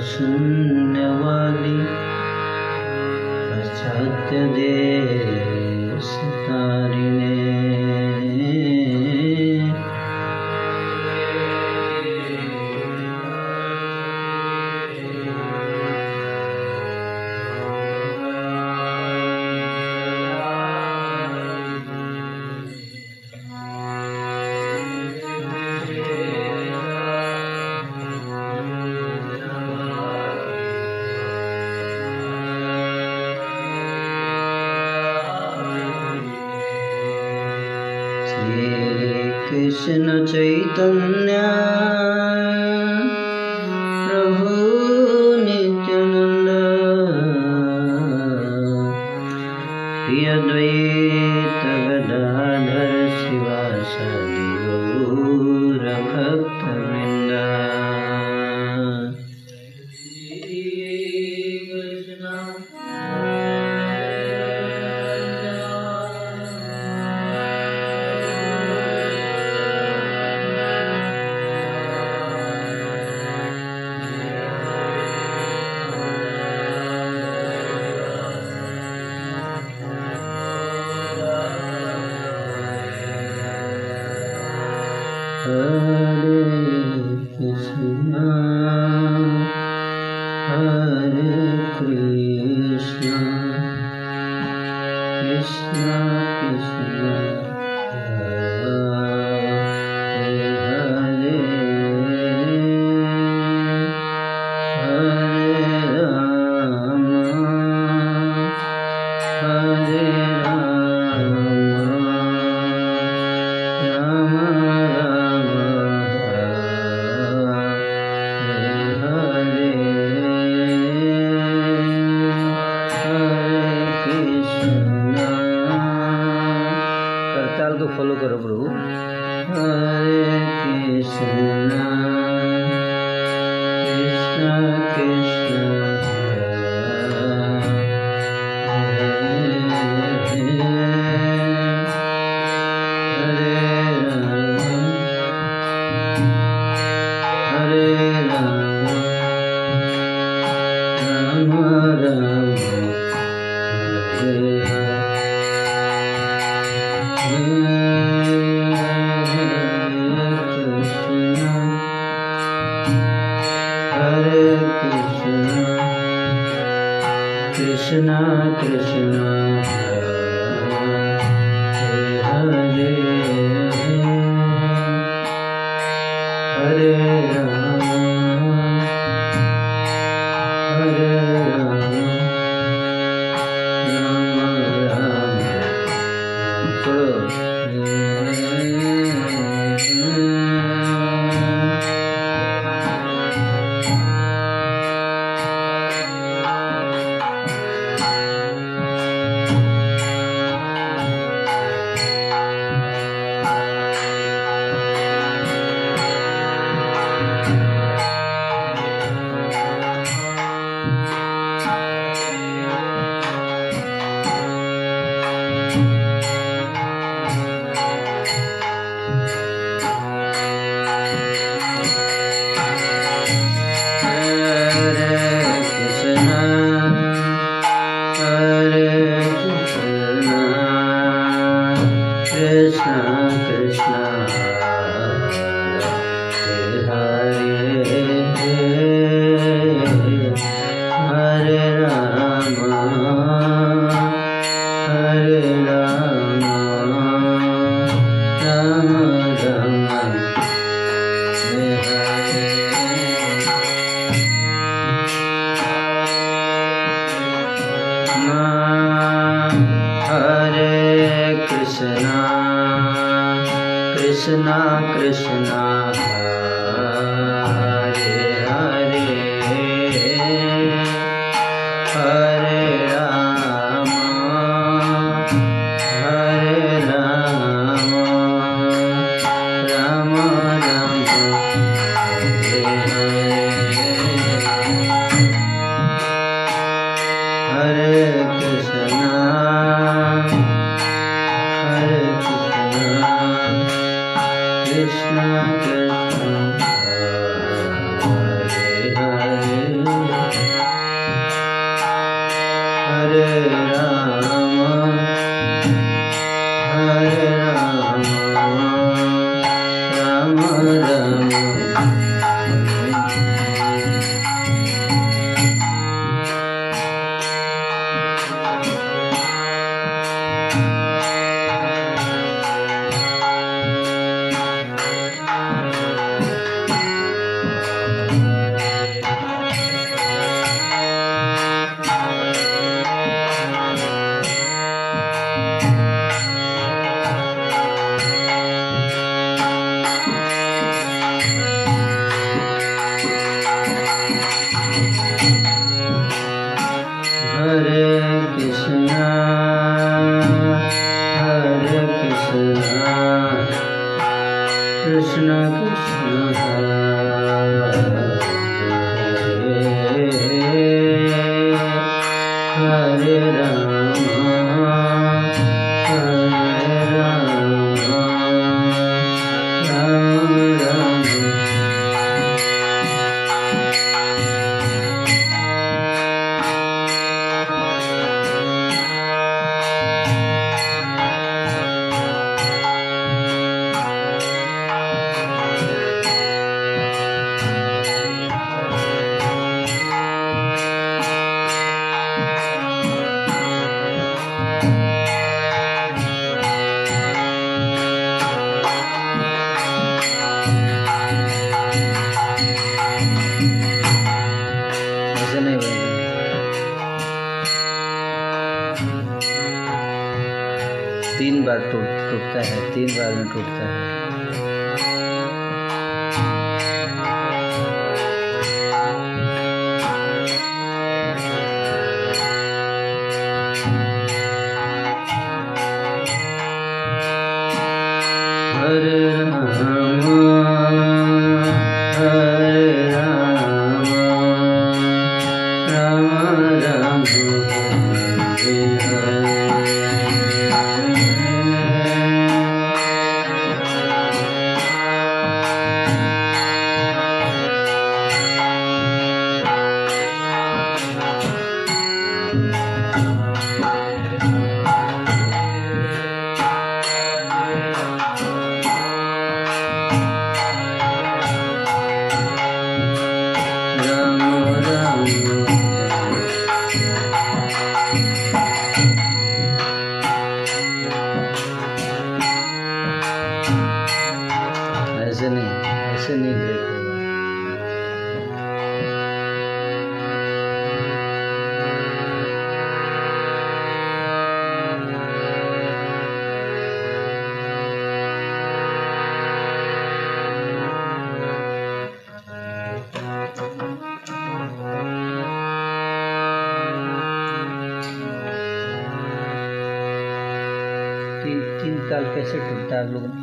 शून्यवादी वाली देश तारिणे। कृष्ण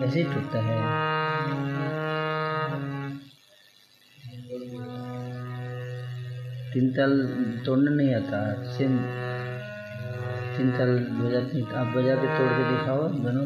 ऐसे ही छूटता है। तीन ताल तोड़ना नहीं आता, सेम तीन ताल बजाते आप बजा के तोड़ के दिखाओ दोनों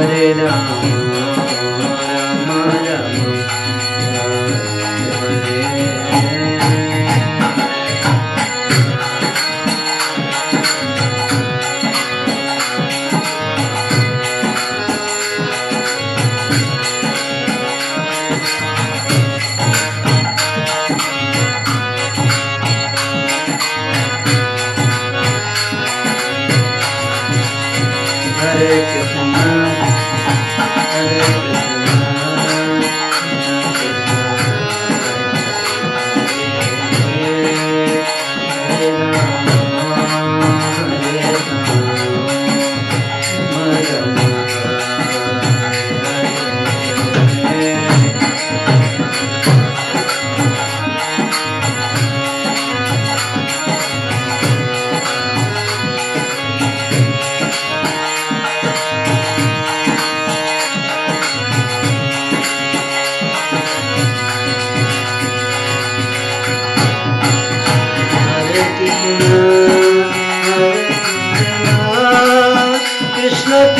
Hare Rama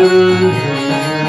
Hallelujah.